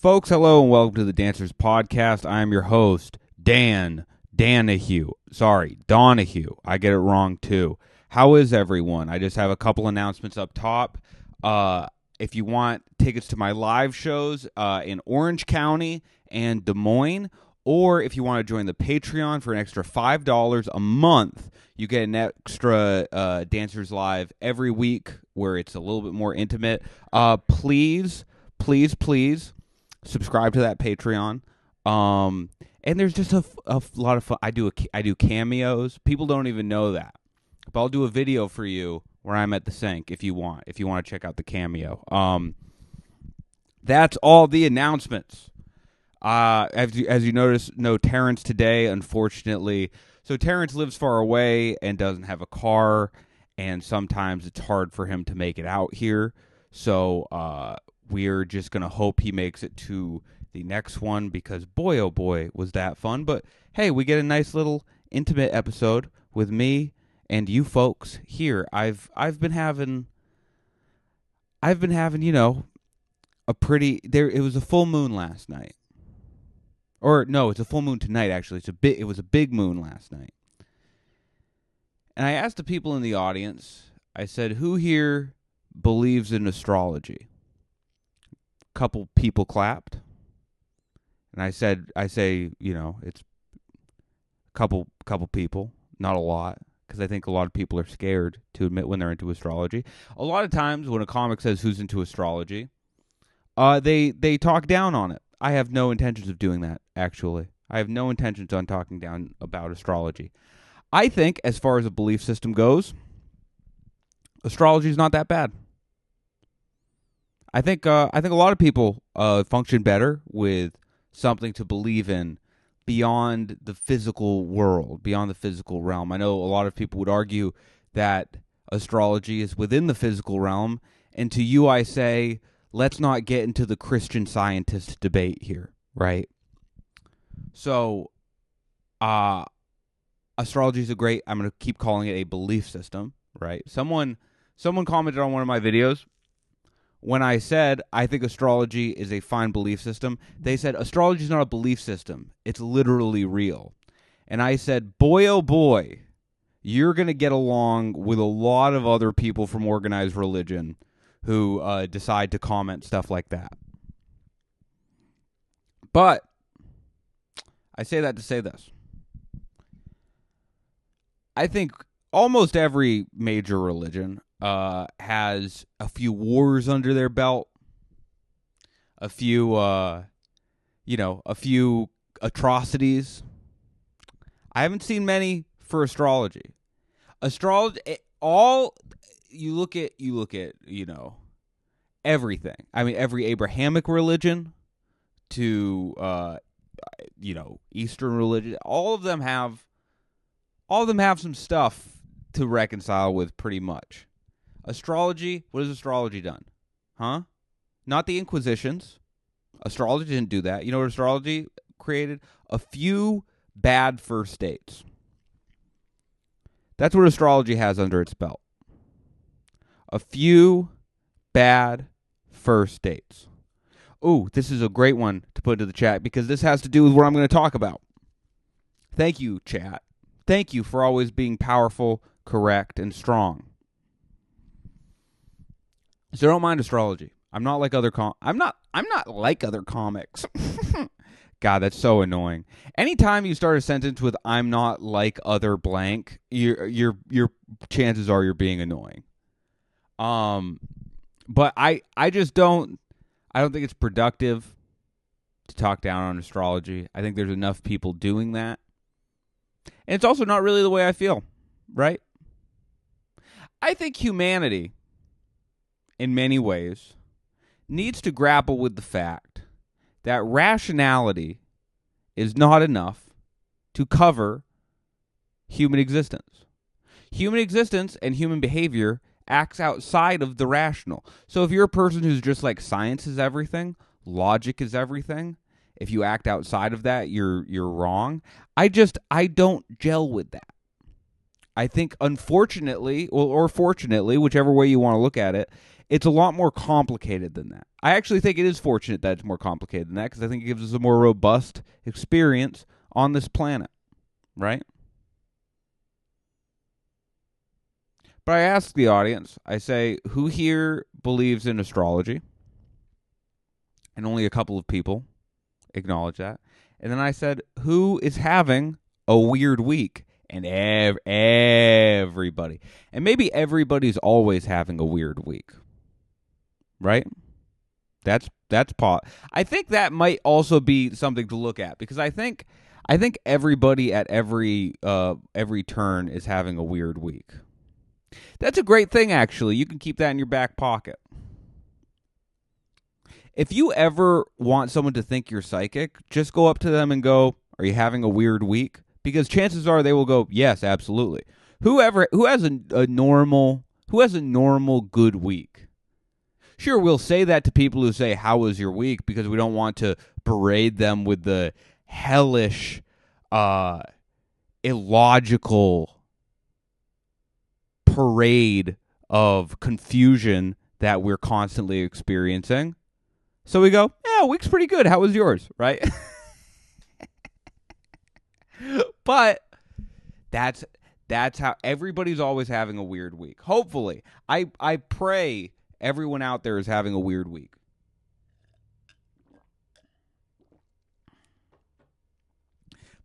Folks, hello and welcome to the Dancers Podcast. I am your host, Dan Danahue. Sorry, Donahue. I get it wrong too. How is everyone? I just have a couple announcements up top. Uh, if you want tickets to my live shows uh, in Orange County and Des Moines, or if you want to join the Patreon for an extra $5 a month, you get an extra uh, Dancers Live every week where it's a little bit more intimate. Uh, please, please, please subscribe to that Patreon. Um, and there's just a, a lot of fun. I do a, I do cameos. People don't even know that, but I'll do a video for you where I'm at the sink if you want. If you want to check out the cameo. Um, that's all the announcements. Uh, as you, as you notice, no Terrence today, unfortunately. So Terrence lives far away and doesn't have a car, and sometimes it's hard for him to make it out here. So uh, we're just gonna hope he makes it to the next one because boy, oh boy, was that fun. But hey, we get a nice little intimate episode with me and you folks here. I've I've been having I've been having, you know, a pretty there it was a full moon last night. Or no, it's a full moon tonight actually. It's a bit it was a big moon last night. And I asked the people in the audience, I said, "Who here believes in astrology?" Couple people clapped. And I said I say, you know, it's a couple couple people, not a lot because I think a lot of people are scared to admit when they're into astrology. A lot of times when a comic says who's into astrology, uh, they they talk down on it. I have no intentions of doing that. Actually, I have no intentions on talking down about astrology. I think, as far as a belief system goes, astrology is not that bad. I think uh, I think a lot of people uh, function better with something to believe in beyond the physical world, beyond the physical realm. I know a lot of people would argue that astrology is within the physical realm, and to you I say, let's not get into the Christian scientist debate here, right? So, uh astrology is a great I'm going to keep calling it a belief system, right? Someone someone commented on one of my videos when I said I think astrology is a fine belief system, they said astrology is not a belief system. It's literally real. And I said, boy, oh boy, you're going to get along with a lot of other people from organized religion who uh, decide to comment stuff like that. But I say that to say this. I think almost every major religion uh, has a few wars under their belt, a few, uh, you know, a few atrocities. I haven't seen many for astrology. Astrology, eh, all you look at, you look at, you know, everything. I mean, every Abrahamic religion to, uh, you know, Eastern religion, all of them have, all of them have some stuff to reconcile with, pretty much. Astrology, what has astrology done? Huh? Not the Inquisitions. Astrology didn't do that. You know what astrology created? A few bad first dates. That's what astrology has under its belt. A few bad first dates. Ooh, this is a great one to put into the chat because this has to do with what I'm going to talk about. Thank you, chat. Thank you for always being powerful, correct, and strong. So don't mind astrology. I'm not like other com. I'm not. I'm not like other comics. God, that's so annoying. Anytime you start a sentence with "I'm not like other blank," your your your chances are you're being annoying. Um, but I I just don't. I don't think it's productive to talk down on astrology. I think there's enough people doing that, and it's also not really the way I feel. Right? I think humanity in many ways, needs to grapple with the fact that rationality is not enough to cover human existence. Human existence and human behavior acts outside of the rational. So if you're a person who's just like science is everything, logic is everything, if you act outside of that, you're you're wrong. I just I don't gel with that. I think unfortunately, or, or fortunately, whichever way you want to look at it, It's a lot more complicated than that. I actually think it is fortunate that it's more complicated than that because I think it gives us a more robust experience on this planet, right? But I ask the audience, I say, who here believes in astrology? And only a couple of people acknowledge that. And then I said, who is having a weird week? And ev- everybody. And maybe everybody's always having a weird week. Right? That's that's pot. I think that might also be something to look at because I think I think everybody at every uh every turn is having a weird week. That's a great thing actually. You can keep that in your back pocket. If you ever want someone to think you're psychic, just go up to them and go, "Are you having a weird week?" Because chances are they will go, "Yes, absolutely." Whoever who has a, a normal who has a normal good week. Sure, we'll say that to people who say, "How was your week?" because we don't want to berate them with the hellish, uh, illogical parade of confusion that we're constantly experiencing. So we go, yeah, week's pretty good. How was yours? Right? but that's that's how everybody's always having a weird week. Hopefully. I I pray everyone out there is having a weird week.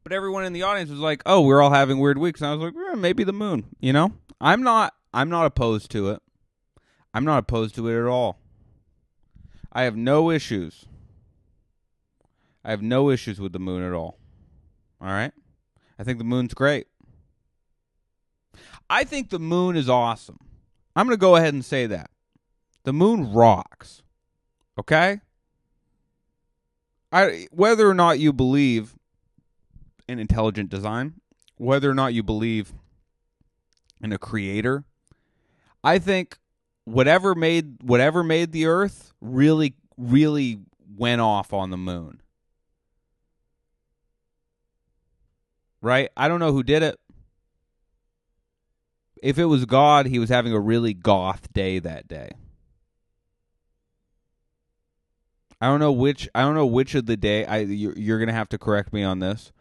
But everyone in the audience was like, "Oh, we're all having weird weeks." And I was like, "Maybe the moon." You know, I'm not. I'm not opposed to it. I'm not opposed to it at all. I have no issues. I have no issues with the moon at all. All right? I think the moon's great. I think the moon is awesome. I'm going to go ahead and say that. The moon rocks. Okay? I whether or not you believe in intelligent design, whether or not you believe in a creator, I think whatever made whatever made the earth really really went off on the moon. Right? I don't know who did it. If it was God, he was having a really goth day that day. I don't know which I don't know which of the day I you're, you're to have to correct me on this.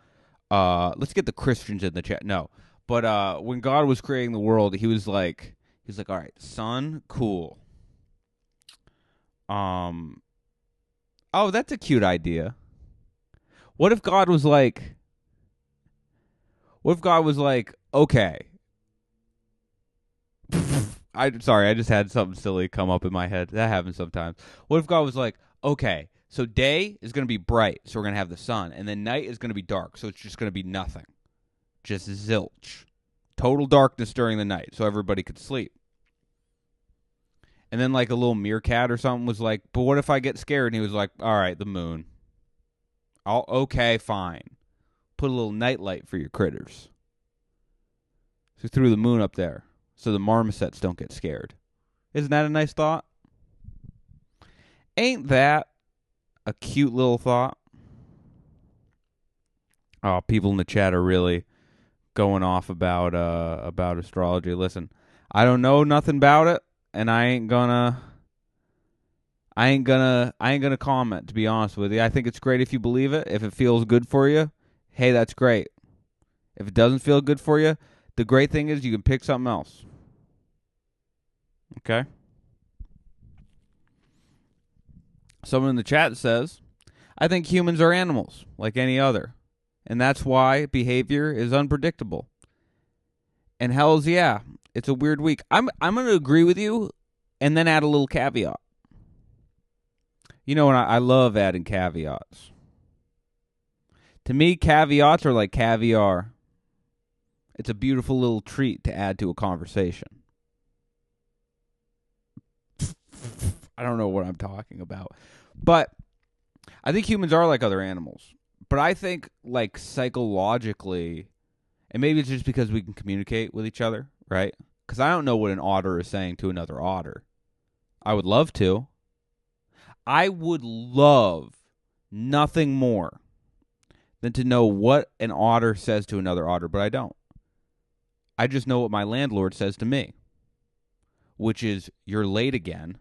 Uh let's get the Christians in the chat. No. But uh when God was creating the world, he was like he's like, "All right, sun, cool. Um Oh, that's a cute idea. What if God was like What if God was like, "Okay, I'm sorry, I just had something silly come up in my head. That happens sometimes. What if God was like, okay, so day is going to be bright, so we're going to have the sun, and then night is going to be dark, so it's just going to be nothing, just zilch, total darkness during the night, so everybody could sleep. And then like a little meerkat or something was like, but what if I get scared? And he was like, all right, the moon. I'll okay, fine. Put a little nightlight for your critters. So threw the moon up there so the marmosets don't get scared. Isn't that a nice thought? Ain't that a cute little thought? Oh, people in the chat are really going off about uh about astrology. Listen, I don't know nothing about it, and I ain't gonna I ain't gonna I ain't gonna comment to be honest with you. I think it's great if you believe it. If it feels good for you, hey, that's great. If it doesn't feel good for you, the great thing is you can pick something else. Okay? Someone in the chat says, I think humans are animals, like any other. And that's why behavior is unpredictable. And hell's yeah, it's a weird week. I'm I'm gonna agree with you and then add a little caveat. You know, and I, I love adding caveats. To me, caveats are like caviar. It's a beautiful little treat to add to a conversation. I don't know what I'm talking about. But I think humans are like other animals. But I think like psychologically and maybe it's just because we can communicate with each other, right? Cuz I don't know what an otter is saying to another otter. I would love to. I would love nothing more than to know what an otter says to another otter, but I don't. I just know what my landlord says to me, which is, You're late again.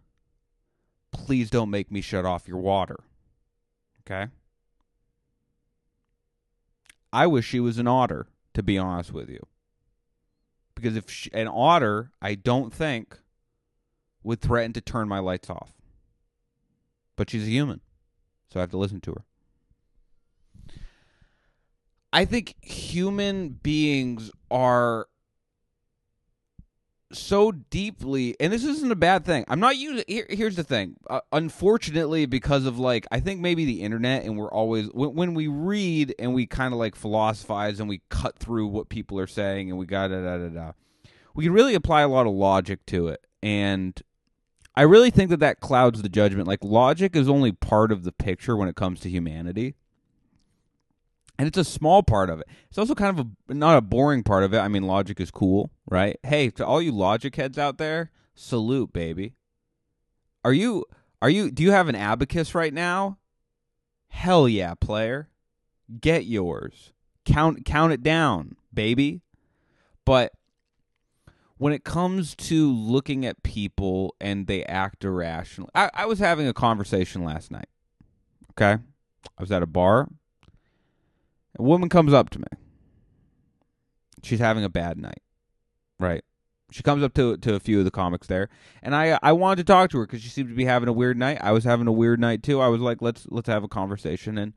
Please don't make me shut off your water. Okay? I wish she was an otter, to be honest with you. Because if she, an otter, I don't think, would threaten to turn my lights off. But she's a human, so I have to listen to her. I think human beings are so deeply and this isn't a bad thing. I'm not using here, here's the thing. Uh, unfortunately because of like i think maybe the internet and we're always when, when we read and we kind of like philosophize and we cut through what people are saying and we got da da da da we can really apply a lot of logic to it. And i really think that that clouds the judgment. Like logic is only part of the picture when it comes to humanity and it's a small part of it. It's also kind of a not a boring part of it. I mean, logic is cool, right? Hey, to all you logic heads out there, salute, baby. Are you are you do you have an abacus right now? Hell yeah, player. Get yours. Count count it down, baby. But when it comes to looking at people and they act irrationally, I, I was having a conversation last night. Okay, I was at a bar a woman comes up to me. She's having a bad night, right? She comes up to to a few of the comics there, and I I wanted to talk to her because she seemed to be having a weird night. I was having a weird night too. I was like, let's let's have a conversation. And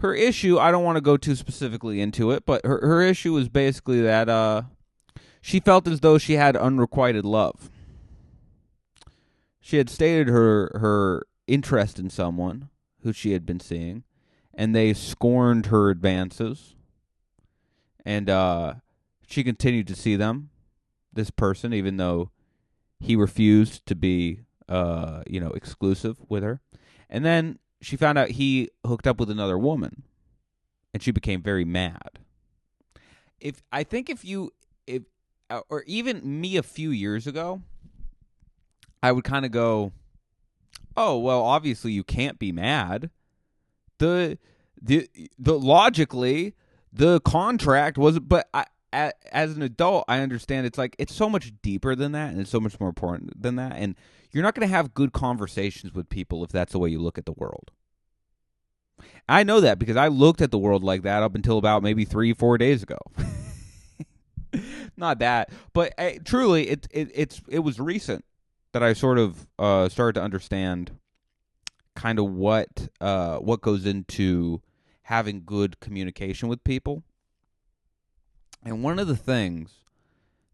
her issue, I don't want to go too specifically into it, but her her issue was basically that uh, she felt as though she had unrequited love. She had stated her her interest in someone who she had been seeing, and they scorned her advances. And uh, she continued to see them, this person, even though he refused to be, uh, you know, exclusive with her. And then she found out he hooked up with another woman, and she became very mad. If I think if you if uh, or even me a few years ago, I would kind of go, "Oh, well, obviously you can't be mad." The the the logically the contract was but I, as an adult i understand it's like it's so much deeper than that and it's so much more important than that and you're not going to have good conversations with people if that's the way you look at the world. I know that because i looked at the world like that up until about maybe three four days ago. Not that but uh, truly it, it it's it was recent that i sort of uh, started to understand kind of what uh, what goes into having good communication with people. And one of the things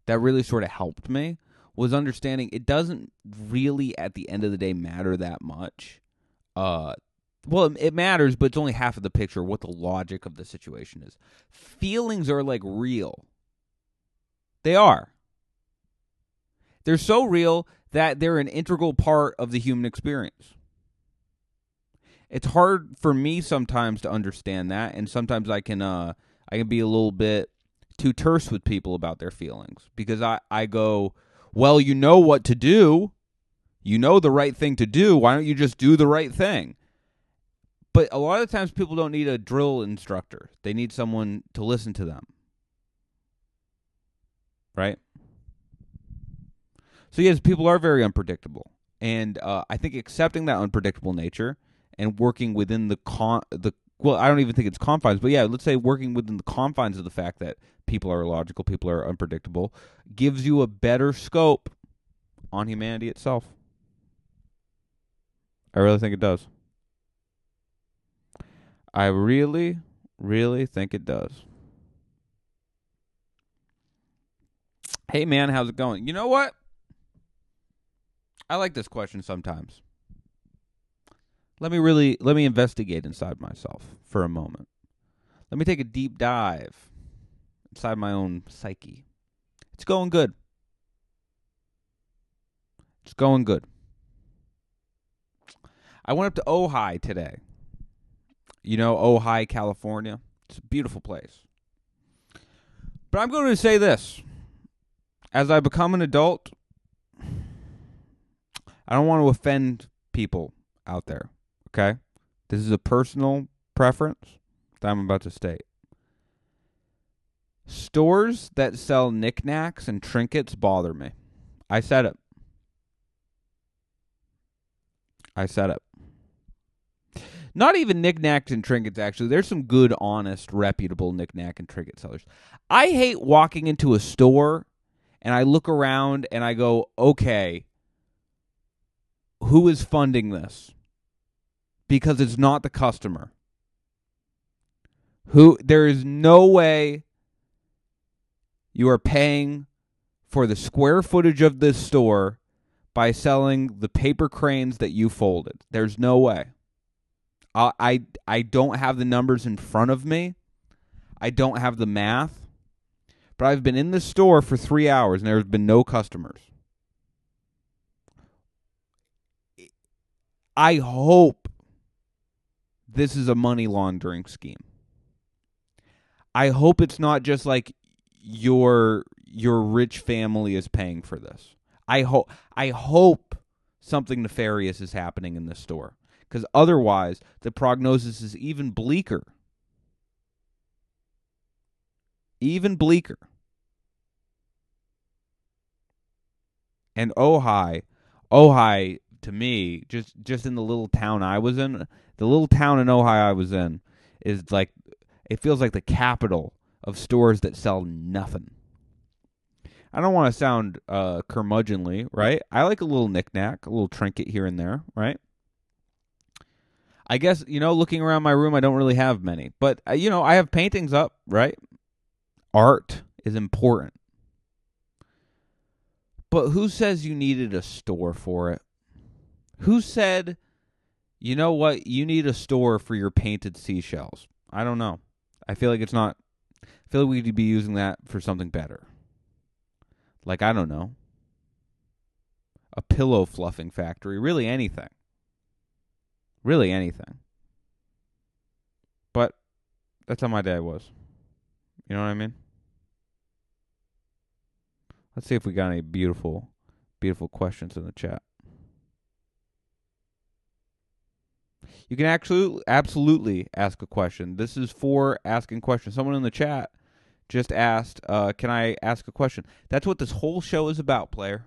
that really sort of helped me was understanding it doesn't really at the end of the day matter that much. Uh well, it matters, but it's only half of the picture what the logic of the situation is. Feelings are like real. They are. They're so real that they're an integral part of the human experience it's hard for me sometimes to understand that, and sometimes I can uh I can be a little bit too terse with people about their feelings because I I go, well, you know what to do, you know the right thing to do. Why don't you just do the right thing? But a lot of times people don't need a drill instructor. They need someone to listen to them. Right? So yes, people are very unpredictable. And uh, I think accepting that unpredictable nature and working within the con the well, I don't even think it's confines, but yeah, let's say working within the confines of the fact that people are illogical, people are unpredictable, gives you a better scope on humanity itself. I really think it does. I really, really think it does. Hey man, how's it going? You know what? I like this question sometimes let me really let me investigate inside myself for a moment. Let me take a deep dive inside my own psyche. It's going good. It's going good. I went up to Ojai today. You know, Ojai, California. It's a beautiful place. But I'm going to say this. As I become an adult, I don't want to offend people out there. Okay? This is a personal preference that I'm about to state. Stores that sell knickknacks and trinkets bother me. I said it. I said it. Not even knickknacks and trinkets, actually. There's some good, honest, reputable knickknack and trinket sellers. I hate walking into a store and I look around and I go, okay, who is funding this? Because it's not the customer. Who there is no way you are paying for the square footage of this store by selling the paper cranes that you folded. There's no way. I I, I don't have the numbers in front of me. I don't have the math. But I've been in the store for 3 hours and there's been no customers. I hope this is a money laundering scheme. I hope it's not just like your your rich family is paying for this. I hope I hope something nefarious is happening in this store because otherwise the prognosis is even bleaker. Even bleaker. And oh, Ojai, Ojai oh, to me, just just in the little town I was in, the little town in Ohio I was in is like it feels like the capital of stores that sell nothing. I don't want to sound uh, curmudgeonly, right? I like a little knickknack, a little trinket here and there, right? I guess you know, looking around my room, I don't really have many, but uh, you know, I have paintings up, right? Art is important, but who says you needed a store for it? Who said, you know what, you need a store for your painted seashells? I don't know. I feel like it's not. I feel like we could be using that for something better. Like I don't know, a pillow fluffing factory. Really anything. Really anything. But that's how my day was. You know what I mean? Let's see if we got any beautiful, beautiful questions in the chat. You can actually absolutely ask a question. This is for asking questions. Someone in the chat just asked, uh, "Can I ask a question?" That's what this whole show is about, player.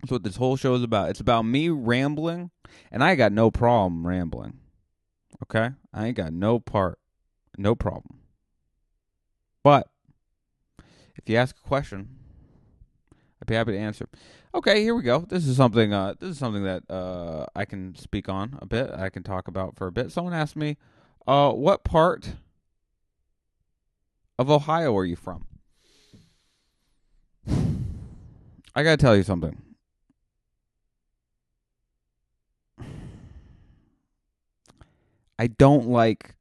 That's what this whole show is about. It's about me rambling, and I got no problem rambling. Okay, I ain't got no part, no problem. But if you ask a question, I'd be happy to answer. Okay, here we go. This is something. Uh, this is something that uh, I can speak on a bit. I can talk about for a bit. Someone asked me, uh, "What part of Ohio are you from?" I gotta tell you something. I don't like,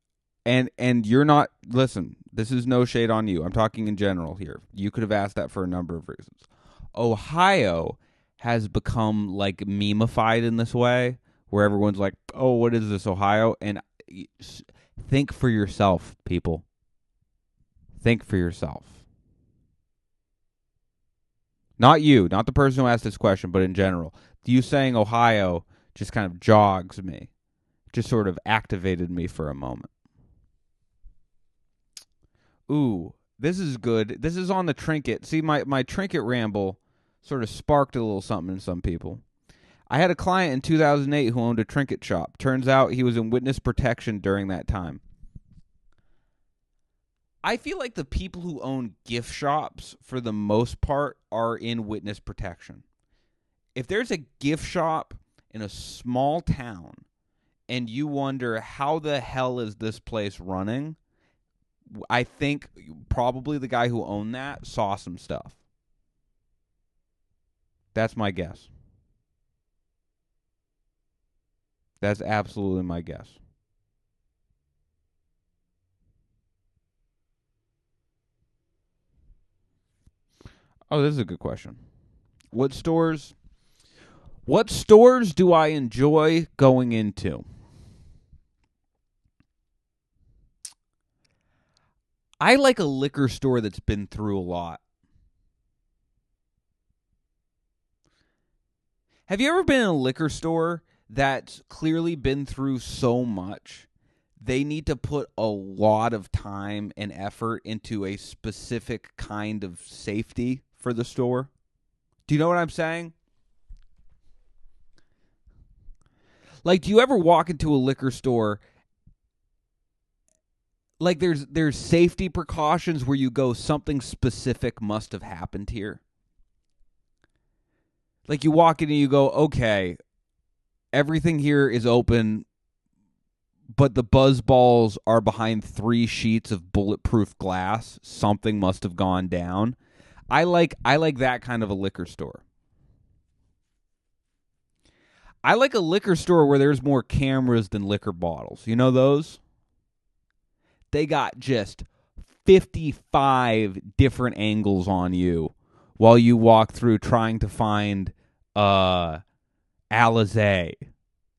and and you're not. Listen, this is no shade on you. I'm talking in general here. You could have asked that for a number of reasons. Ohio has become like memeified in this way where everyone's like, "Oh, what is this Ohio?" and think for yourself, people. Think for yourself. Not you, not the person who asked this question, but in general. You saying Ohio just kind of jogs me. Just sort of activated me for a moment. Ooh, this is good. This is on the trinket. See, my, my trinket ramble sort of sparked a little something in some people. I had a client in 2008 who owned a trinket shop. Turns out he was in witness protection during that time. I feel like the people who own gift shops, for the most part, are in witness protection. If there's a gift shop in a small town and you wonder how the hell is this place running, I think probably the guy who owned that saw some stuff. That's my guess. That's absolutely my guess. Oh, this is a good question. What stores what stores do I enjoy going into? I like a liquor store that's been through a lot. Have you ever been in a liquor store that's clearly been through so much? They need to put a lot of time and effort into a specific kind of safety for the store. Do you know what I'm saying? Like, do you ever walk into a liquor store? Like, there's there's safety precautions where you go, something specific must have happened here. Like, you walk in and you go, okay, everything here is open, but the buzz balls are behind three sheets of bulletproof glass. Something must have gone down. I like I like that kind of a liquor store. I like a liquor store where there's more cameras than liquor bottles. You know those? They got just 55 different angles on you while you walk through trying to find uh Alizé.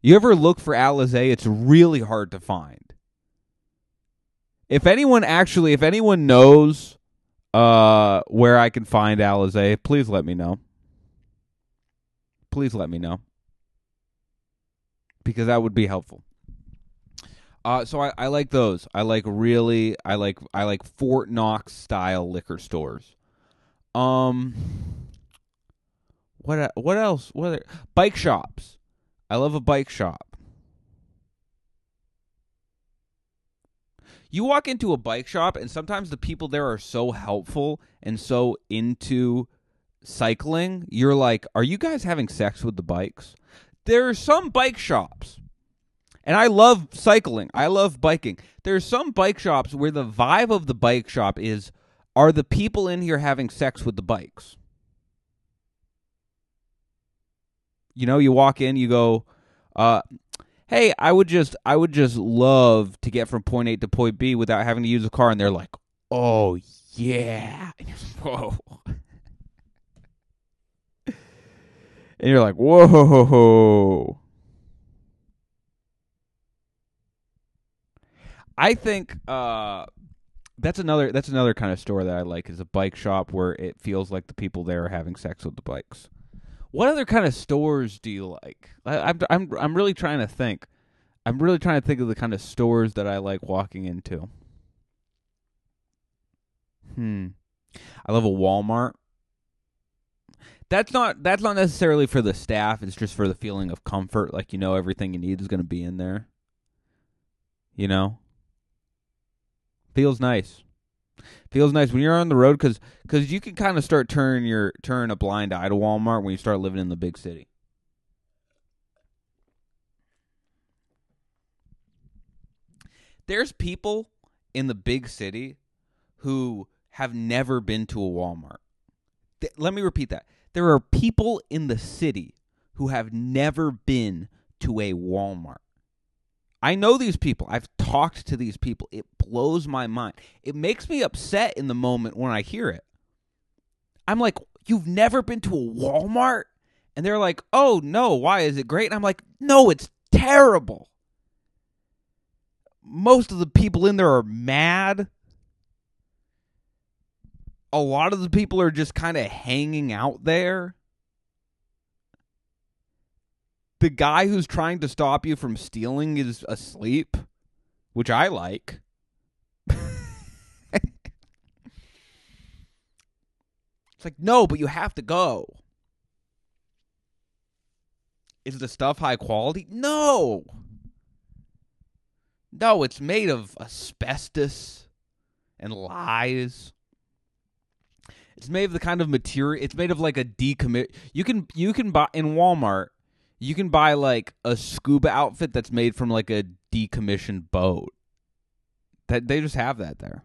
You ever look for Alizé? It's really hard to find. If anyone actually, if anyone knows uh where I can find Alizé, please let me know. Please let me know because that would be helpful. Uh, so I, I like those. I like really. I like I like Fort Knox style liquor stores. Um, what what else? What are, bike shops? I love a bike shop. You walk into a bike shop, and sometimes the people there are so helpful and so into cycling. You're like, are you guys having sex with the bikes? there are some bike shops, and I love cycling. I love biking. There are some bike shops where the vibe of the bike shop is are the people in here having sex with the bikes? You know, you walk in, you go, uh, hey, I would just I would just love to get from point A to point B without having to use a car and they're like, "Oh, yeah." Whoa. and you're like, whoa. I think uh, that's another that's another kind of store that I like is a bike shop where it feels like the people there are having sex with the bikes. What other kind of stores do you like? I, I'm I'm I'm really trying to think. I'm really trying to think of the kind of stores that I like walking into. Hmm. I love a Walmart that's not that's not necessarily for the staff. It's just for the feeling of comfort. Like you know everything you need is going to be in there. You know, feels nice. Feels nice when you're on the road because because you can kind of start turning your turn a blind eye to Walmart when you start living in the big city. There's people in the big city who have never been to a Walmart. Let me repeat that. There are people in the city who have never been to a Walmart. I know these people. I've talked to these people. It blows my mind. It makes me upset in the moment when I hear it. I'm like, You've never been to a Walmart? And they're like, Oh, no. Why? Is it great? And I'm like, No, it's terrible. Most of the people in there are mad a lot of the people are just kind of hanging out there. The guy who's trying to stop you from stealing is asleep, which I like. it's like, no, but you have to go. Is the stuff high quality? No. No, it's made of asbestos and lies. It's made of the kind of material. It's made of like a decommit. You can you can buy in Walmart. You can buy like a scuba outfit that's made from like a decommissioned boat. That they just have that there.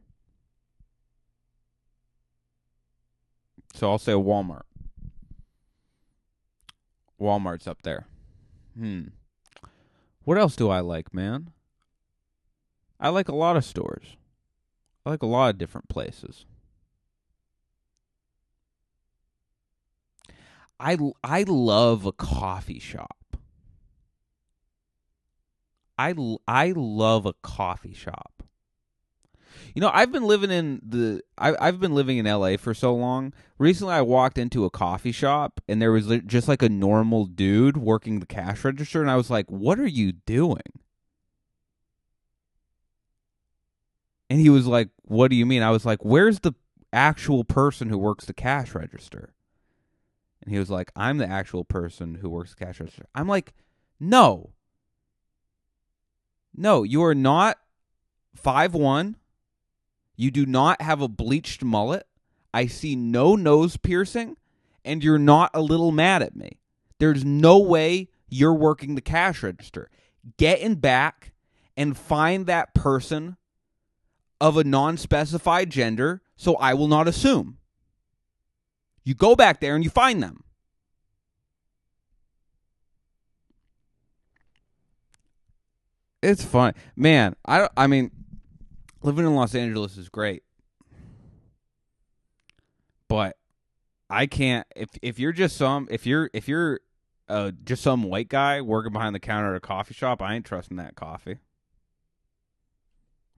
So I'll say Walmart. Walmart's up there. Hmm. What else do I like, man? I like a lot of stores. I like a lot of different places. I I love a coffee shop. I I love a coffee shop. You know, I've been living in the I, I've been living in LA for so long. Recently, I walked into a coffee shop and there was just like a normal dude working the cash register, and I was like, "What are you doing?" And he was like, "What do you mean?" I was like, "Where's the actual person who works the cash register?" And he was like, I'm the actual person who works the cash register. I'm like, no, No, you are not five one. You do not have a bleached mullet. I see no nose piercing, and you're not a little mad at me. There's no way you're working the cash register. Get in back and find that person of a non specified gender so I will not assume. You go back there and you find them. It's fun. Man, I I mean living in Los Angeles is great. But I can't if if you're just some if you're if you're uh, just some white guy working behind the counter at a coffee shop, I ain't trusting that coffee.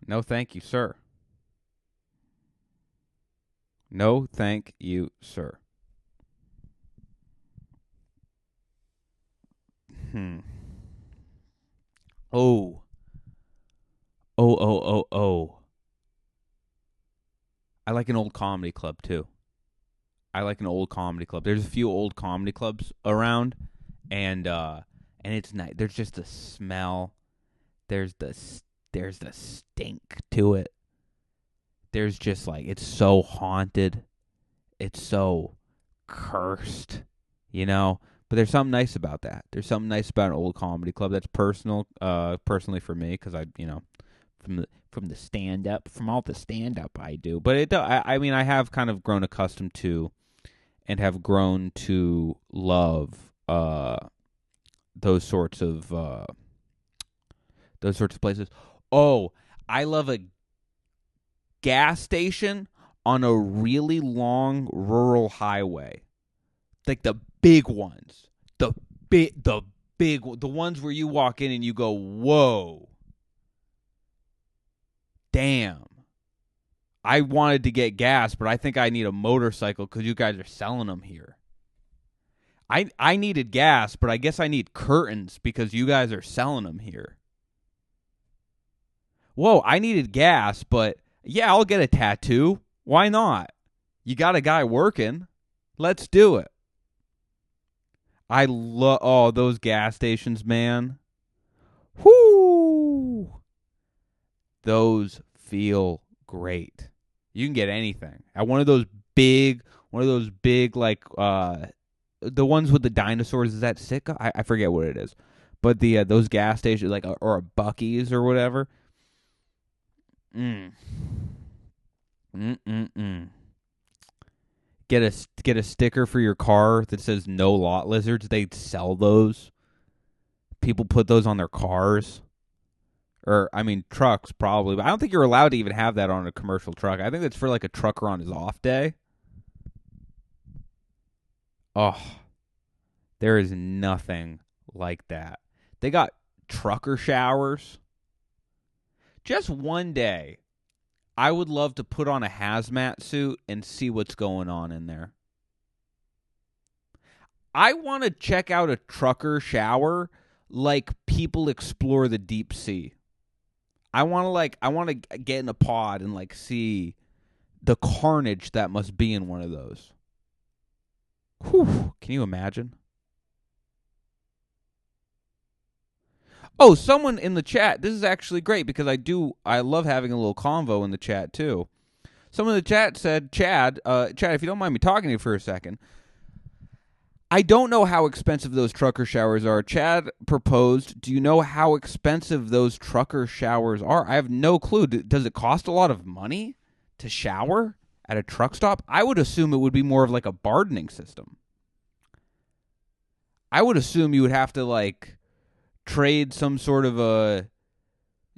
No, thank you, sir. No, thank you, sir. Hmm. Oh. Oh, oh, oh, oh. I like an old comedy club too. I like an old comedy club. There's a few old comedy clubs around and uh and it's nice. There's just a smell. There's the there's the stink to it. There's just like it's so haunted. It's so cursed, you know. But there's something nice about that. There's something nice about an old comedy club. That's personal, uh, personally for me, because I, you know, from the from the stand up, from all the stand up I do. But it, I, I mean, I have kind of grown accustomed to, and have grown to love, uh, those sorts of, uh, those sorts of places. Oh, I love a gas station on a really long rural highway. Like the big ones. The big the big the ones where you walk in and you go, "Whoa." Damn. I wanted to get gas, but I think I need a motorcycle cuz you guys are selling them here. I I needed gas, but I guess I need curtains because you guys are selling them here. Whoa, I needed gas, but yeah, I'll get a tattoo. Why not? You got a guy working. Let's do it. I love oh those gas stations, man. Whoo! Those feel great. You can get anything at one of those big, one of those big like uh, the ones with the dinosaurs. Is that sick? I, I forget what it is, but the uh, those gas stations like or a Buc-ee's or whatever. Mm. Mm mm mm get a get a sticker for your car that says no lot lizards. They sell those. People put those on their cars. Or I mean trucks probably, but I don't think you're allowed to even have that on a commercial truck. I think that's for like a trucker on his off day. Oh. There is nothing like that. They got trucker showers. Just one day I would love to put on a hazmat suit and see what's going on in there. I want to check out a trucker shower like people explore the deep sea. I want to like I want to get in a pod and like see the carnage that must be in one of those. Whew, can you imagine? Oh, someone in the chat. This is actually great because I do. I love having a little convo in the chat too. Someone in the chat said, "Chad, uh, Chad, if you don't mind me talking to you for a second, I don't know how expensive those trucker showers are." Chad proposed, "Do you know how expensive those trucker showers are?" I have no clue. Does it cost a lot of money to shower at a truck stop? I would assume it would be more of like a bardening system. I would assume you would have to like trade some sort of a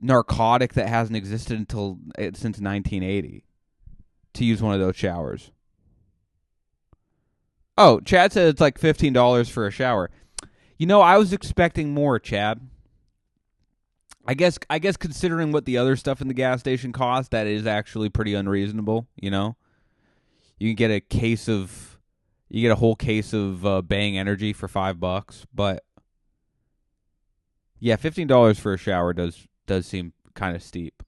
narcotic that hasn't existed until eh, since 1980 to use one of those showers. Oh, Chad said it's like fifteen dollars for a shower. You know, I was expecting more, Chad. I guess I guess considering what the other stuff in the gas station cost, that is actually pretty unreasonable. You know, you can get a case of, you get a whole case of uh, Bang Energy for five bucks, but yeah, fifteen dollars for a shower does does seem kind of steep.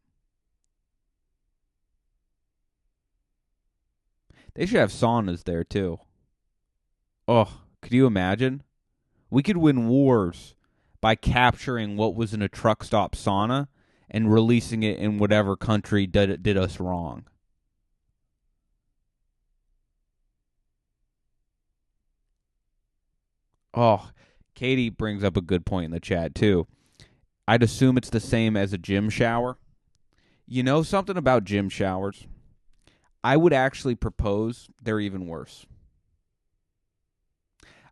They should have saunas there too. Oh, could you imagine? We could win wars by capturing what was in a truck stop sauna and releasing it in whatever country did did us wrong. Oh, Katie brings up a good point in the chat too. I'd assume it's the same as a gym shower. You know something about gym showers? I would actually propose they're even worse.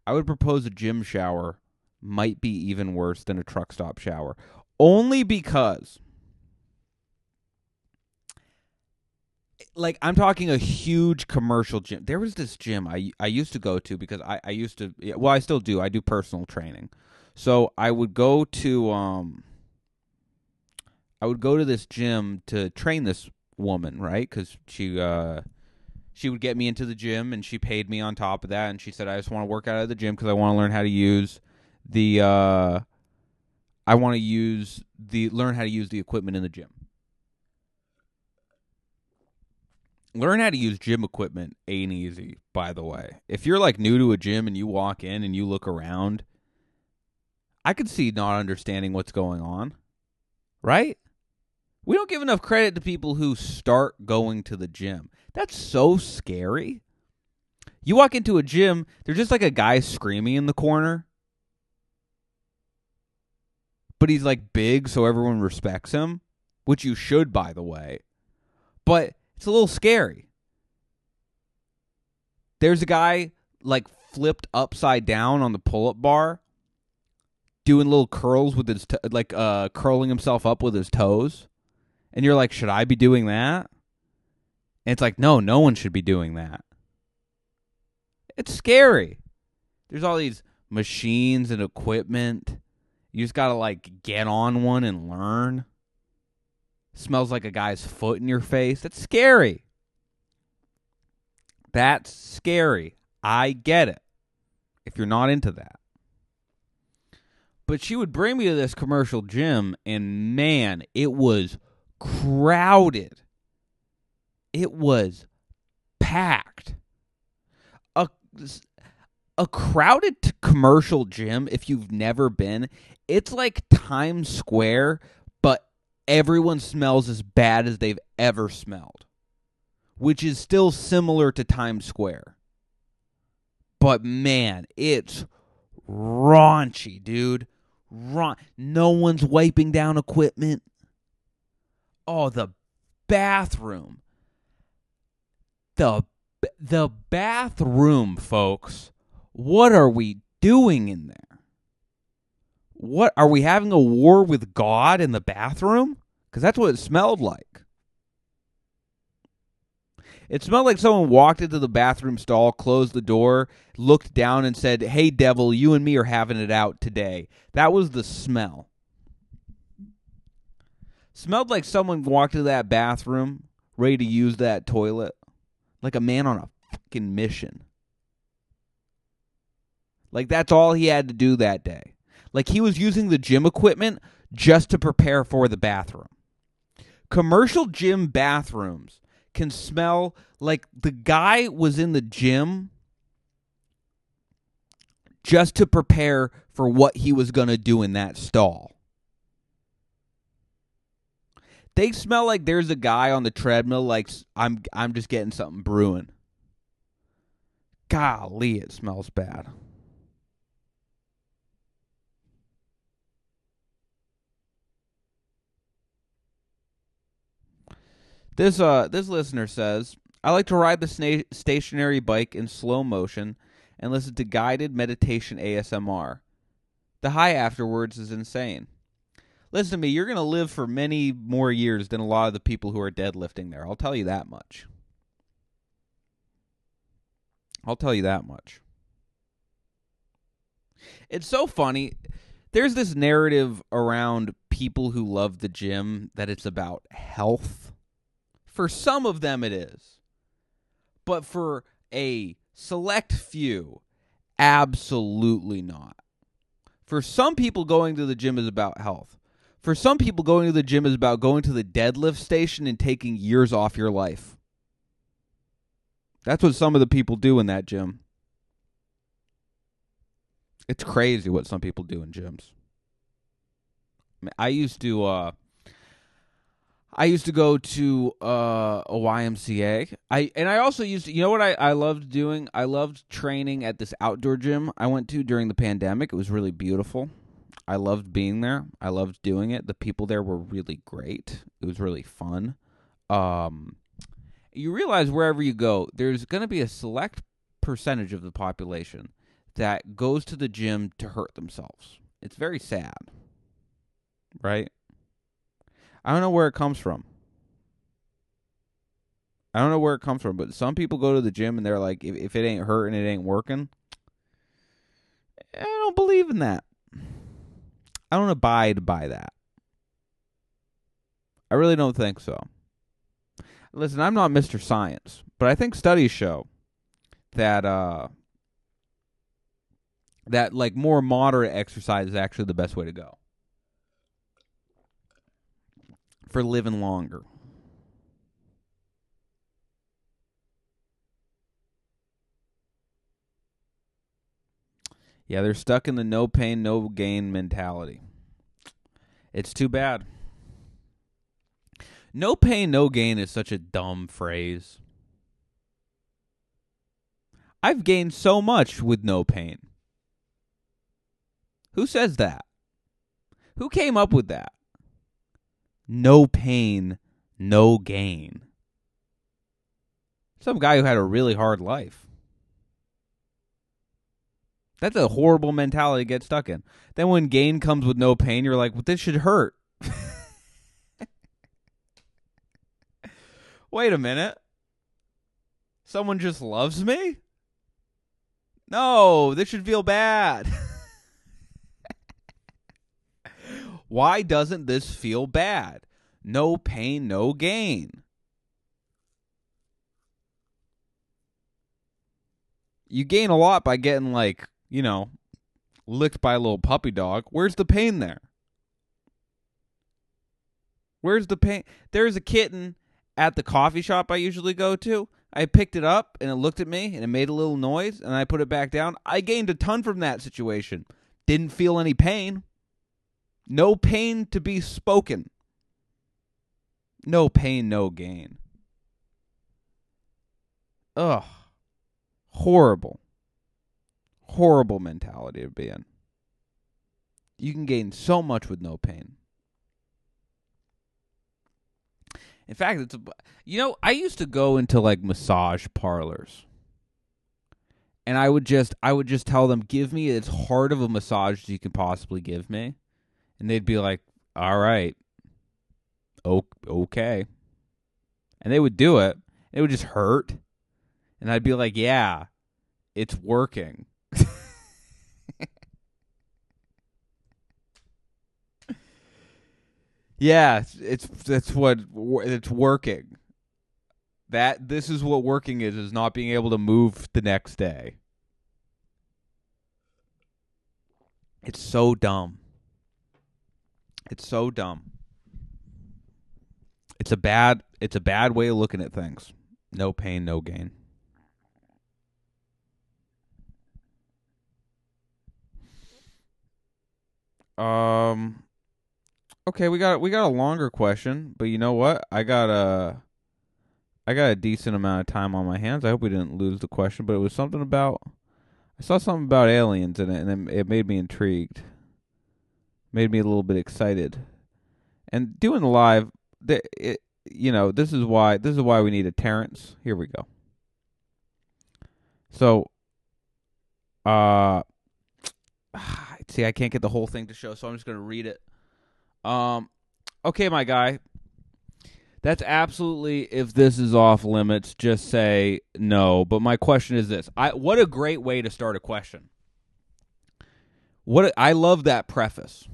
I would propose a gym shower might be even worse than a truck stop shower. Only because like I'm talking a huge commercial gym. There was this gym I I used to go to because I I used to well I still do. I do personal training. So I would go to um I would go to this gym to train this woman, right? Cuz she uh she would get me into the gym and she paid me on top of that and she said I just want to work out at the gym cuz I want to learn how to use the uh I want to use the learn how to use the equipment in the gym. Learn how to use gym equipment ain't easy by the way. If you're like new to a gym and you walk in and you look around i could see not understanding what's going on right? We don't give enough credit to people who start going to the gym. That's so scary. You walk into a gym there's just like a guy screaming in the corner. But he's like big so everyone respects him which you should by the way. But it's a little scary. There's a guy like flipped upside down on the pull-up bar doing little curls with his like uh curling himself up with his toes. And you're like, "Should I be doing that?" And it's like, "No, no one should be doing that." It's scary. There's all these machines and equipment. You just got to like get on one and learn smells like a guy's foot in your face. That's scary. That's scary. I get it. If you're not into that. But she would bring me to this commercial gym, and man, it was crowded. It was packed. A, a crowded commercial gym, if you've never been, it's like Times Square, everyone smells as bad as they've ever smelled, which is still similar to Times Square. But man, it's raunchy, dude. Ra- no one's wiping down equipment. Oh, the bathroom. The the bathroom, folks. What are we doing in there? What are we having a war with God in the bathroom? Because that's what it smelled like. It smelled like someone walked into the bathroom stall, closed the door, looked down, and said, Hey, devil, you and me are having it out today. That was the smell. Smelled like someone walked into that bathroom, ready to use that toilet, like a man on a fucking mission. Like that's all he had to do that day. Like he was using the gym equipment just to prepare for the bathroom. Commercial gym bathrooms can smell like the guy was in the gym just to prepare for what he was going to do in that stall. They smell like there's a guy on the treadmill like I'm I'm just getting something brewing. Golly, it smells bad. This uh this listener says, "I like to ride the sna- stationary bike in slow motion and listen to guided meditation ASMR. The high afterwards is insane." Listen to me, you're going to live for many more years than a lot of the people who are deadlifting there. I'll tell you that much. I'll tell you that much. It's so funny. There's this narrative around people who love the gym that it's about health for some of them, it is. But for a select few, absolutely not. For some people, going to the gym is about health. For some people, going to the gym is about going to the deadlift station and taking years off your life. That's what some of the people do in that gym. It's crazy what some people do in gyms. I used to uh I used to go to uh, a YMCA. I and I also used to, you know what I, I loved doing? I loved training at this outdoor gym I went to during the pandemic. It was really beautiful. I loved being there. I loved doing it. The people there were really great. It was really fun. Um, you realize wherever you go, there's going to be a select percentage of the population that goes to the gym to hurt themselves. It's very sad. Right? I don't know where it comes from. I don't know where it comes from, but some people go to the gym and they're like, if, if it ain't hurting, it ain't working. I don't believe in that. I don't abide by that. I really don't think so. Listen, I'm not Mr. Science, but I think studies show that uh that like more moderate exercise is actually the best way to go. For living longer. Yeah, they're stuck in the no pain, no gain mentality. It's too bad. No pain, no gain is such a dumb phrase. I've gained so much with no pain. Who says that? Who came up with that? No pain, no gain. Some guy who had a really hard life. That's a horrible mentality to get stuck in. Then when gain comes with no pain, you're like, well, this should hurt. Wait a minute. Someone just loves me? No, this should feel bad. Why doesn't this feel bad? No pain, no gain. You gain a lot by getting, like, you know, licked by a little puppy dog. Where's the pain there? Where's the pain? There's a kitten at the coffee shop I usually go to. I picked it up and it looked at me and it made a little noise and I put it back down. I gained a ton from that situation. Didn't feel any pain. No pain to be spoken. No pain, no gain. Ugh. Horrible. Horrible mentality to be in. You can gain so much with no pain. In fact, it's you know, I used to go into like massage parlors. And I would just I would just tell them, "Give me as hard of a massage as you can possibly give me." And they'd be like, "All right, okay," and they would do it. It would just hurt, and I'd be like, "Yeah, it's working." yeah, it's that's what it's working. That this is what working is is not being able to move the next day. It's so dumb. It's so dumb. It's a bad it's a bad way of looking at things. No pain, no gain. Um Okay, we got we got a longer question, but you know what? I got a I got a decent amount of time on my hands. I hope we didn't lose the question, but it was something about I saw something about aliens in it and it, it made me intrigued made me a little bit excited. And doing live, the, it, you know, this is why this is why we need a Terrence. Here we go. So, uh, see, I can't get the whole thing to show, so I'm just gonna read it. Um, okay, my guy. That's absolutely if this is off limits, just say no. But my question is this: I what a great way to start a question. What I love that preface.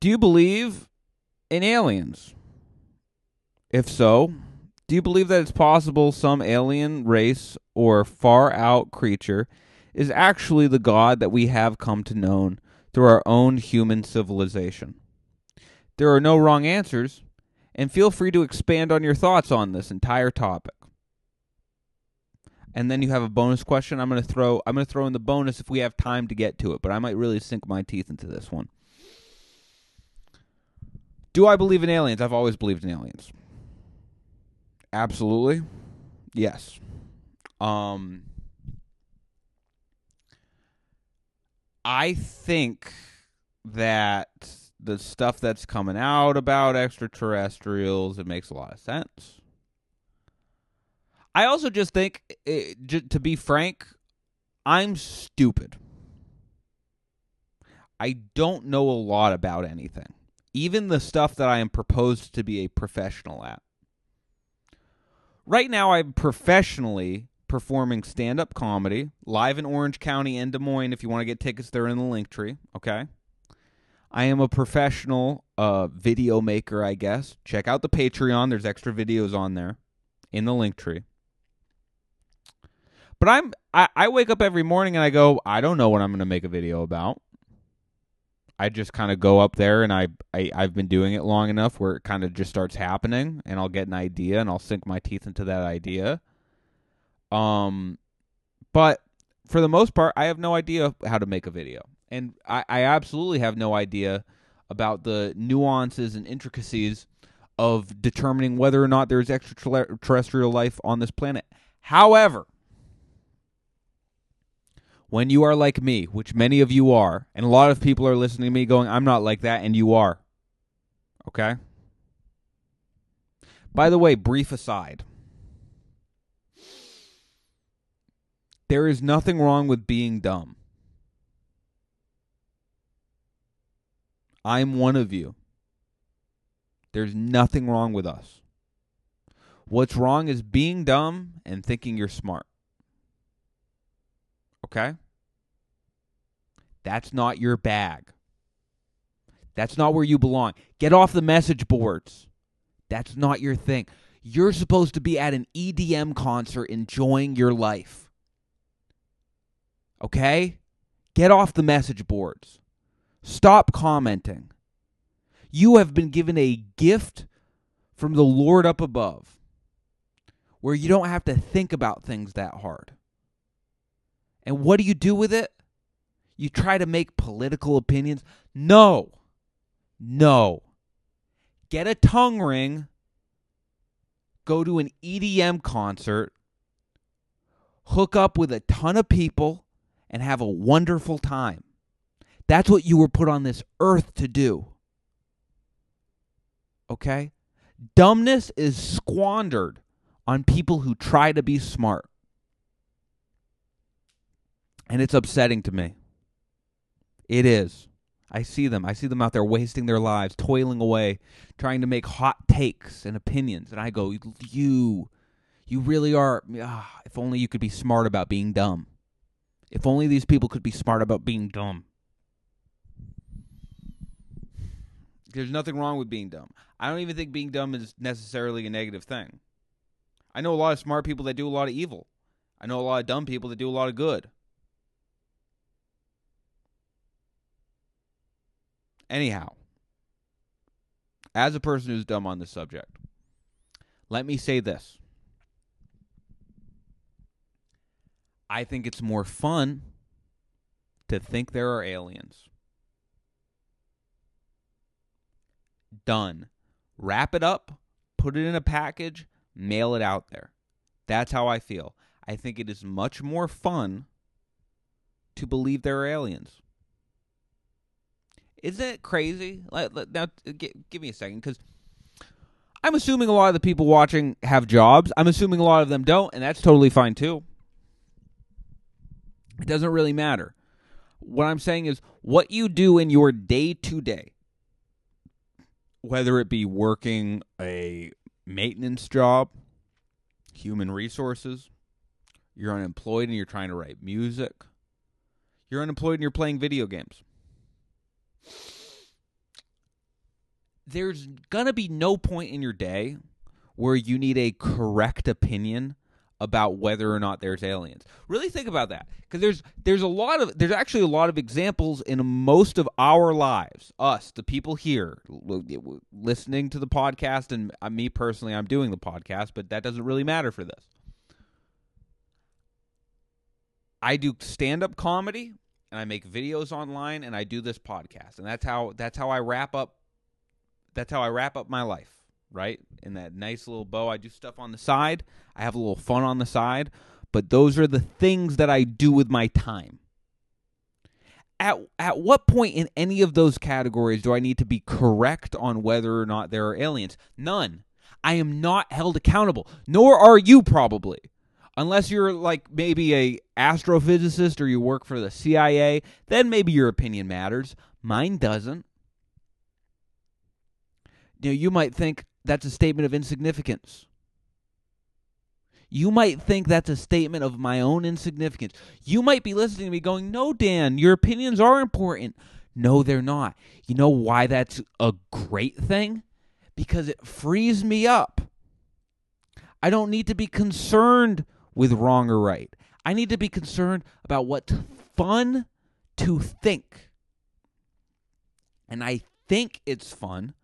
Do you believe in aliens? If so, do you believe that it's possible some alien race or far out creature is actually the God that we have come to know through our own human civilization? There are no wrong answers, and feel free to expand on your thoughts on this entire topic. and then you have a bonus question. I'm gonna throw I'm gonna throw in the bonus if we have time to get to it, but I might really sink my teeth into this one. Do I believe in aliens? I've always believed in aliens. Absolutely. Yes. Um I think that the stuff that's coming out about extraterrestrials it makes a lot of sense. I also just think it, j- to be frank, I'm stupid. I don't know a lot about anything. Even the stuff that I am proposed to be a professional at. Right now I'm professionally performing stand up comedy live in Orange County and Des Moines. If you want to get tickets, they're in the Linktree. Okay. I am a professional uh, video maker, I guess. Check out the Patreon. There's extra videos on there in the Linktree. But I'm I, I wake up every morning and I go, I don't know what I'm gonna make a video about. I just kind of go up there and I, I I've been doing it long enough where it kind of just starts happening and I'll get an idea and I'll sink my teeth into that idea um, but for the most part, I have no idea how to make a video, and I, I absolutely have no idea about the nuances and intricacies of determining whether or not there's extraterrestrial life on this planet. However, when you are like me, which many of you are, and a lot of people are listening to me going, I'm not like that, and you are. Okay? By the way, brief aside. There is nothing wrong with being dumb. I'm one of you. There's nothing wrong with us. What's wrong is being dumb and thinking you're smart. Okay? That's not your bag. That's not where you belong. Get off the message boards. That's not your thing. You're supposed to be at an EDM concert enjoying your life. Okay? Get off the message boards. Stop commenting. You have been given a gift from the Lord up above where you don't have to think about things that hard. And what do you do with it? You try to make political opinions? No. No. Get a tongue ring, go to an EDM concert, hook up with a ton of people, and have a wonderful time. That's what you were put on this earth to do. Okay? Dumbness is squandered on people who try to be smart. And it's upsetting to me. It is. I see them. I see them out there wasting their lives, toiling away, trying to make hot takes and opinions. And I go, you, you really are. Ah, if only you could be smart about being dumb. If only these people could be smart about being dumb. There's nothing wrong with being dumb. I don't even think being dumb is necessarily a negative thing. I know a lot of smart people that do a lot of evil. I know a lot of dumb people that do a lot of good. Anyhow, as a person who's dumb on this subject, let me say this. I think it's more fun to think there are aliens. Done. Wrap it up, put it in a package, mail it out there. That's how I feel. I think it is much more fun to believe there are aliens. Isn't it crazy? Like, Now, uh, give me a second, because I'm assuming a lot of the people watching have jobs. I'm assuming a lot of them don't, and that's totally fine too. It doesn't really matter. What I'm saying is what you do in your day to day, whether it be working a maintenance job, human resources, you're unemployed and you're trying to write music, you're unemployed and you're playing video games. There's to be no point in your day where you need a correct opinion about whether or not there's aliens. Really think about that because there's there's a lot of there's actually a lot of examples in most of our lives. Us, the people here listening to the podcast and uh, me personally I'm doing the podcast, but that doesn't really matter for this. I do stand up comedy and I make videos online and I do this podcast. And that's how that's how I wrap up that's how I wrap up my life, right? In that nice little bow. I do stuff on the side. I have a little fun on the side, but those are the things that I do with my time. At at what point in any of those categories do I need to be correct on whether or not there are aliens? None. I am not held accountable, nor are you probably unless you're like maybe a astrophysicist or you work for the CIA, then maybe your opinion matters. Mine doesn't. You know, you might think that's a statement of insignificance. You might think that's a statement of my own insignificance. You might be listening to me going, "No, Dan, your opinions are important." No, they're not. You know why that's a great thing? Because it frees me up. I don't need to be concerned with wrong or right. I need to be concerned about what's fun to think. And I think it's fun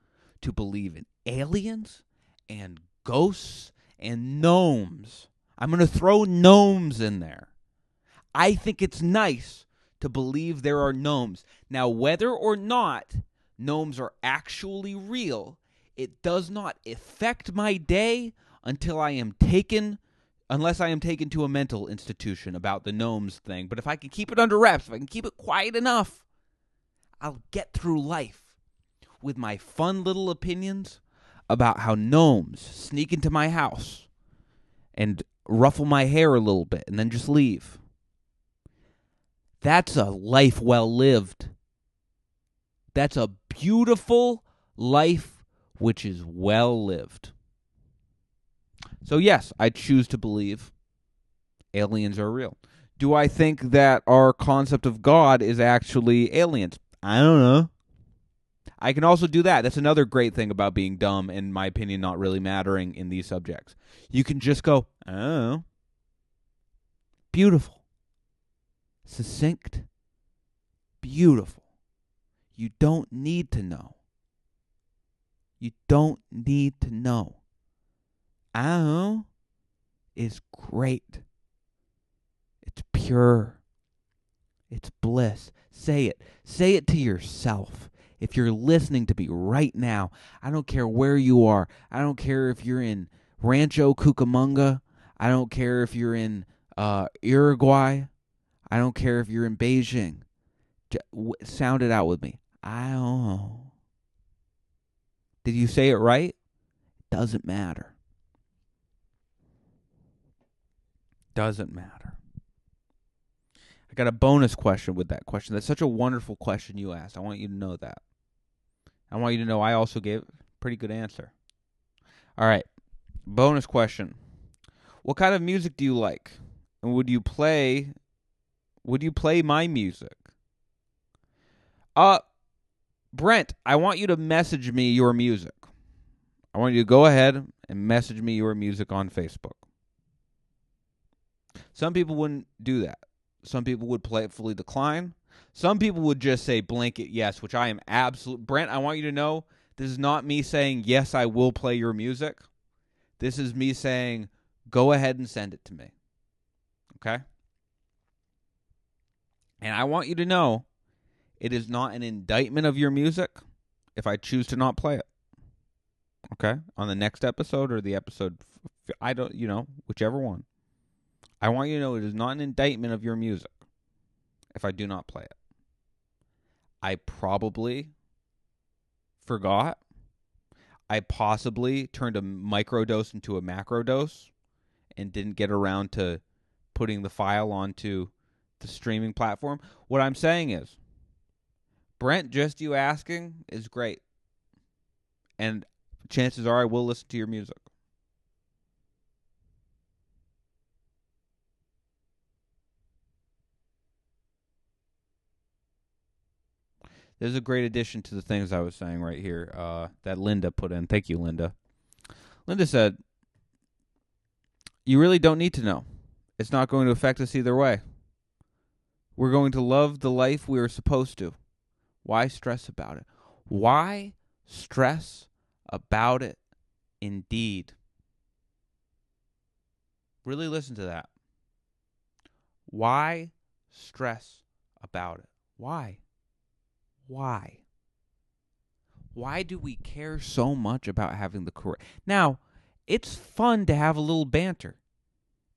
to believe in aliens and ghosts and gnomes. I'm going to throw gnomes in there. I think it's nice to believe there are gnomes. Now, whether or not gnomes are actually real, it does not affect my day until I am taken unless I am taken to a mental institution about the gnomes thing. But if I can keep it under wraps, if I can keep it quiet enough, I'll get through life with my fun little opinions about how gnomes sneak into my house and ruffle my hair a little bit and then just leave. That's a life well lived. That's a beautiful life which is well lived. So, yes, I choose to believe aliens are real. Do I think that our concept of God is actually aliens? I don't know. I can also do that. That's another great thing about being dumb, in my opinion, not really mattering in these subjects. You can just go, oh, beautiful, succinct, beautiful. You don't need to know. You don't need to know. Oh, is great. It's pure. It's bliss. Say it. Say it to yourself. If you're listening to me right now, I don't care where you are. I don't care if you're in Rancho Cucamonga. I don't care if you're in uh, Uruguay. I don't care if you're in Beijing. J- w- sound it out with me. I don't know. Did you say it right? It doesn't matter. Doesn't matter. I got a bonus question with that question. That's such a wonderful question you asked. I want you to know that. I want you to know I also gave a pretty good answer. All right. Bonus question. What kind of music do you like? And would you play would you play my music? Uh Brent, I want you to message me your music. I want you to go ahead and message me your music on Facebook. Some people wouldn't do that. Some people would playfully decline. Some people would just say blanket yes, which I am absolute. Brent, I want you to know this is not me saying yes, I will play your music. This is me saying go ahead and send it to me. Okay? And I want you to know it is not an indictment of your music if I choose to not play it. Okay? On the next episode or the episode I don't, you know, whichever one. I want you to know it is not an indictment of your music if I do not play it. I probably forgot. I possibly turned a micro dose into a macro dose and didn't get around to putting the file onto the streaming platform. What I'm saying is, Brent, just you asking is great. And chances are I will listen to your music. There's a great addition to the things I was saying right here uh, that Linda put in. Thank you, Linda. Linda said, You really don't need to know. It's not going to affect us either way. We're going to love the life we are supposed to. Why stress about it? Why stress about it indeed? Really listen to that. Why stress about it? Why? Why? Why do we care so much about having the correct? Now, it's fun to have a little banter.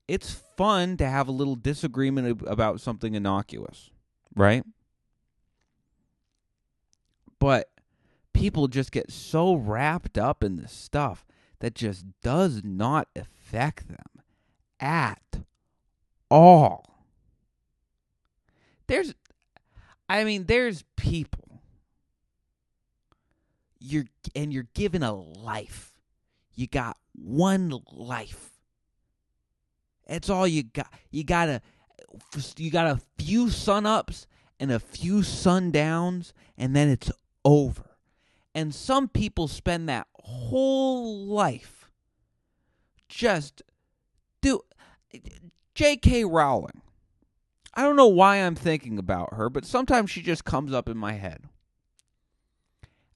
It's fun to have a little disagreement about something innocuous, right? But people just get so wrapped up in this stuff that just does not affect them at all. There's I mean there's people you're and you're given a life. You got one life. That's all you got. You got a you got a few sun ups and a few sundowns and then it's over. And some people spend that whole life just do J.K. Rowling. I don't know why I'm thinking about her, but sometimes she just comes up in my head.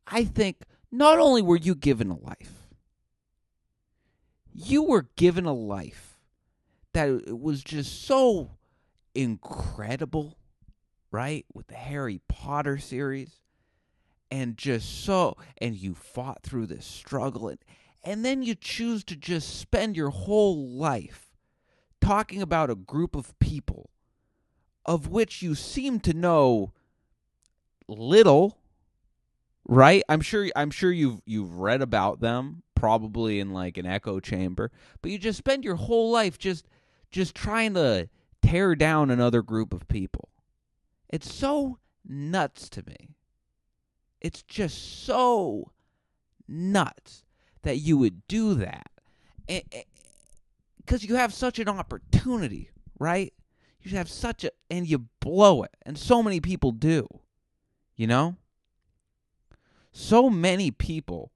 I think not only were you given a life, you were given a life that was just so incredible, right? With the Harry Potter series and just so and you fought through this struggle and and then you choose to just spend your whole life talking about a group of people of which you seem to know little right i'm sure i'm sure you've you've read about them probably in like an echo chamber but you just spend your whole life just just trying to tear down another group of people it's so nuts to me it's just so nuts that you would do that. Because you have such an opportunity, right? You have such a, and you blow it. And so many people do, you know? So many people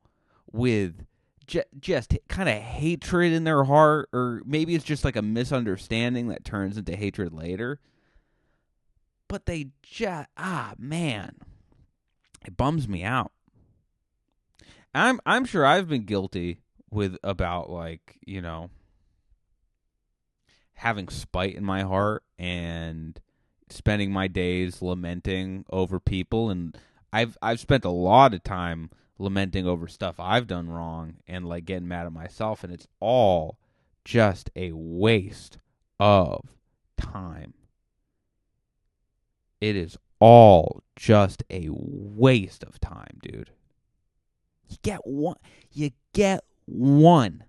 with j- just kind of hatred in their heart, or maybe it's just like a misunderstanding that turns into hatred later. But they just, ah, man it bums me out. I'm I'm sure I've been guilty with about like, you know, having spite in my heart and spending my days lamenting over people and I've I've spent a lot of time lamenting over stuff I've done wrong and like getting mad at myself and it's all just a waste of time. It is all just a waste of time, dude. You get one. You get one.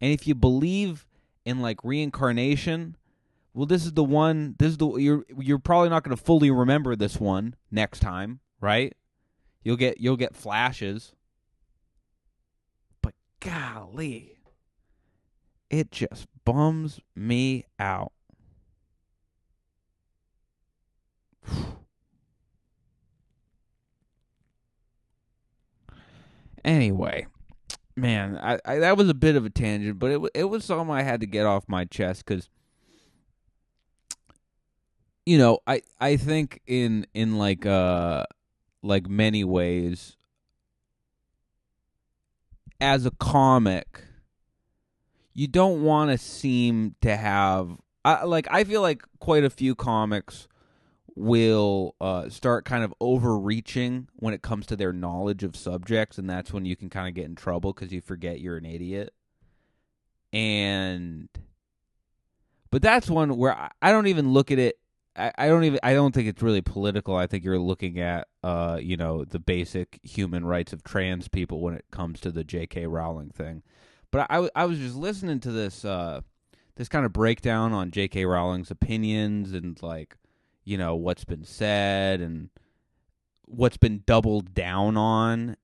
And if you believe in like reincarnation, well, this is the one. This is the you're you're probably not going to fully remember this one next time, right? You'll get you'll get flashes. But golly, it just bums me out. Anyway, man, I, I, that was a bit of a tangent, but it it was something I had to get off my chest because you know I I think in in like uh like many ways as a comic you don't want to seem to have I, like I feel like quite a few comics will uh, start kind of overreaching when it comes to their knowledge of subjects, and that's when you can kind of get in trouble because you forget you're an idiot. And, but that's one where I, I don't even look at it. I, I don't even. I don't think it's really political. I think you're looking at, uh, you know, the basic human rights of trans people when it comes to the J.K. Rowling thing. But I, I was just listening to this, uh, this kind of breakdown on J.K. Rowling's opinions and like you know what's been said and what's been doubled down on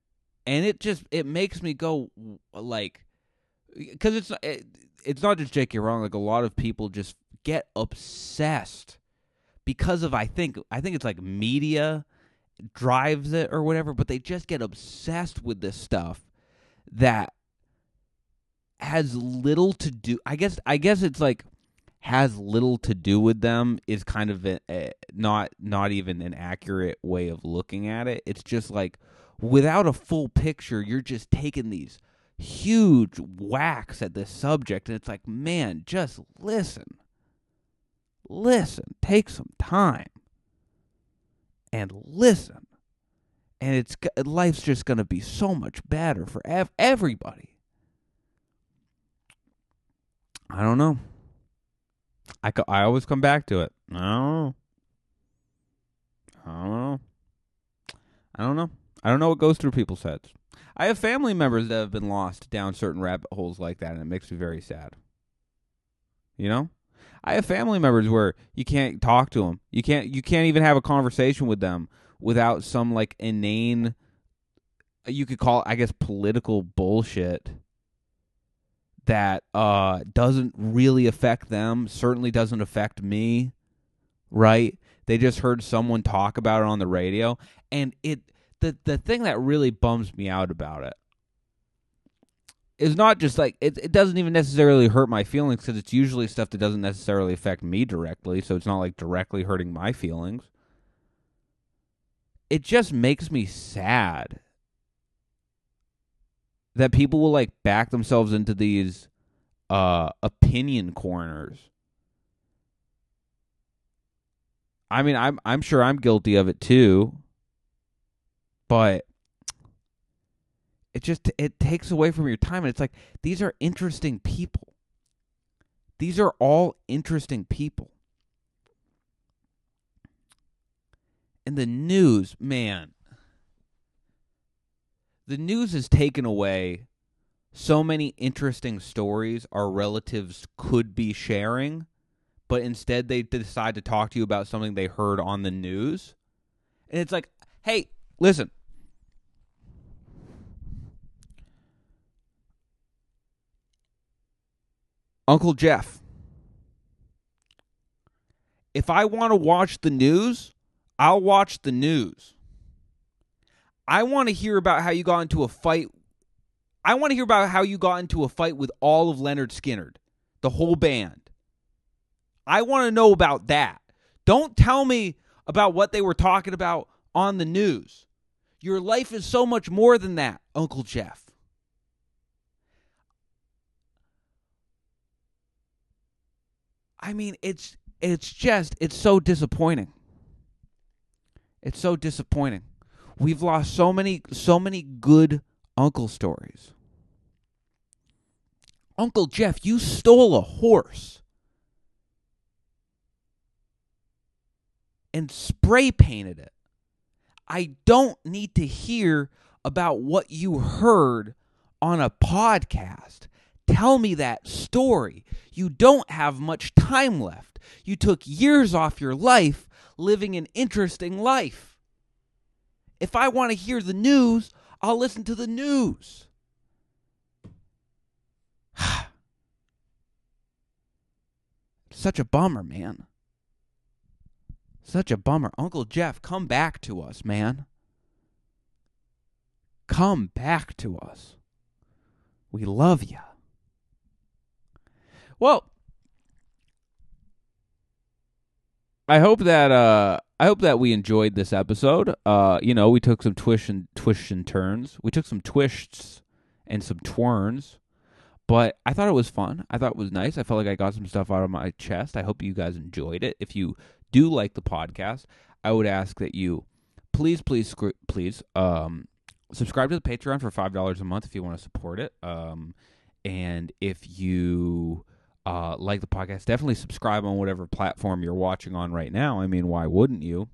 and it just it makes me go like because it's it, it's not just J.K. Rowling. Like a lot of people just get obsessed because of I think I think it's like media drives it or whatever. But they just get obsessed with this stuff that has little to do. I guess I guess it's like has little to do with them is kind of a, a, not not even an accurate way of looking at it. It's just like without a full picture, you're just taking these huge whacks at this subject, and it's like, man, just listen. listen, take some time and listen. And it's life's just going to be so much better for ev- everybody. I don't know. I, co- I always come back to it. I don't know. I don't know. I don't know. I don't know what goes through people's heads. I have family members that have been lost down certain rabbit holes like that, and it makes me very sad. You know, I have family members where you can't talk to them. You can't. You can't even have a conversation with them without some like inane. You could call it, I guess, political bullshit that uh doesn't really affect them. Certainly doesn't affect me. Right? They just heard someone talk about it on the radio, and it the the thing that really bums me out about it is not just like it, it doesn't even necessarily hurt my feelings because it's usually stuff that doesn't necessarily affect me directly so it's not like directly hurting my feelings it just makes me sad that people will like back themselves into these uh opinion corners. I mean i'm i'm sure i'm guilty of it too. But it just it takes away from your time and it's like these are interesting people. These are all interesting people. And the news man the news has taken away so many interesting stories our relatives could be sharing but instead they decide to talk to you about something they heard on the news and it's like hey listen Uncle Jeff. If I want to watch the news, I'll watch the news. I want to hear about how you got into a fight. I want to hear about how you got into a fight with all of Lynyrd Skynyrd, the whole band. I want to know about that. Don't tell me about what they were talking about on the news. Your life is so much more than that, Uncle Jeff. I mean, it's it's just it's so disappointing. It's so disappointing. We've lost so many so many good uncle stories. Uncle Jeff, you stole a horse and spray painted it. I don't need to hear about what you heard on a podcast. Tell me that story. You don't have much time left. You took years off your life living an interesting life. If I want to hear the news, I'll listen to the news. Such a bummer, man. Such a bummer. Uncle Jeff, come back to us, man. Come back to us. We love you. Well, I hope that uh I hope that we enjoyed this episode. Uh, you know, we took some twists and twists and turns. We took some twists and some twirns, but I thought it was fun. I thought it was nice. I felt like I got some stuff out of my chest. I hope you guys enjoyed it. If you do like the podcast, I would ask that you please, please, please, um, subscribe to the Patreon for five dollars a month if you want to support it. Um, and if you uh, like the podcast, definitely subscribe on whatever platform you're watching on right now. I mean, why wouldn't you?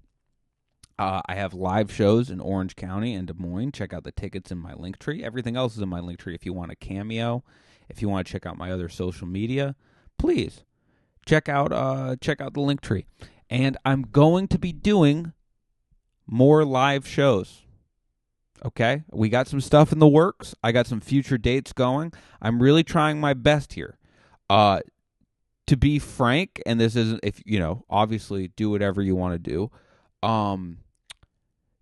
Uh, I have live shows in Orange County and Des Moines. Check out the tickets in my Linktree. Everything else is in my Linktree. If you want a cameo, if you want to check out my other social media, please check out uh, check out the Linktree. And I'm going to be doing more live shows. Okay, we got some stuff in the works. I got some future dates going. I'm really trying my best here. Uh, to be frank, and this isn't if you know, obviously do whatever you want to do. Um,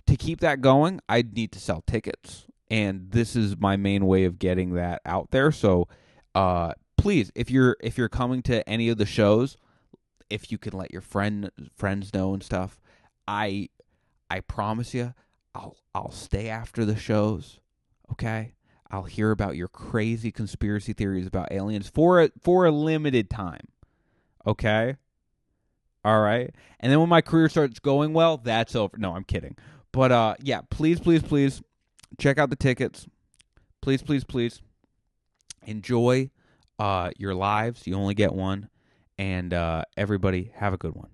to keep that going, I'd need to sell tickets, and this is my main way of getting that out there. So, uh, please, if you're if you're coming to any of the shows, if you can let your friend friends know and stuff, I I promise you, I'll I'll stay after the shows. Okay, I'll hear about your crazy conspiracy theories about aliens for a, for a limited time. Okay? All right. And then when my career starts going well, that's over. No, I'm kidding. But uh yeah, please, please, please check out the tickets. Please, please, please enjoy uh your lives. You only get one. And uh everybody have a good one.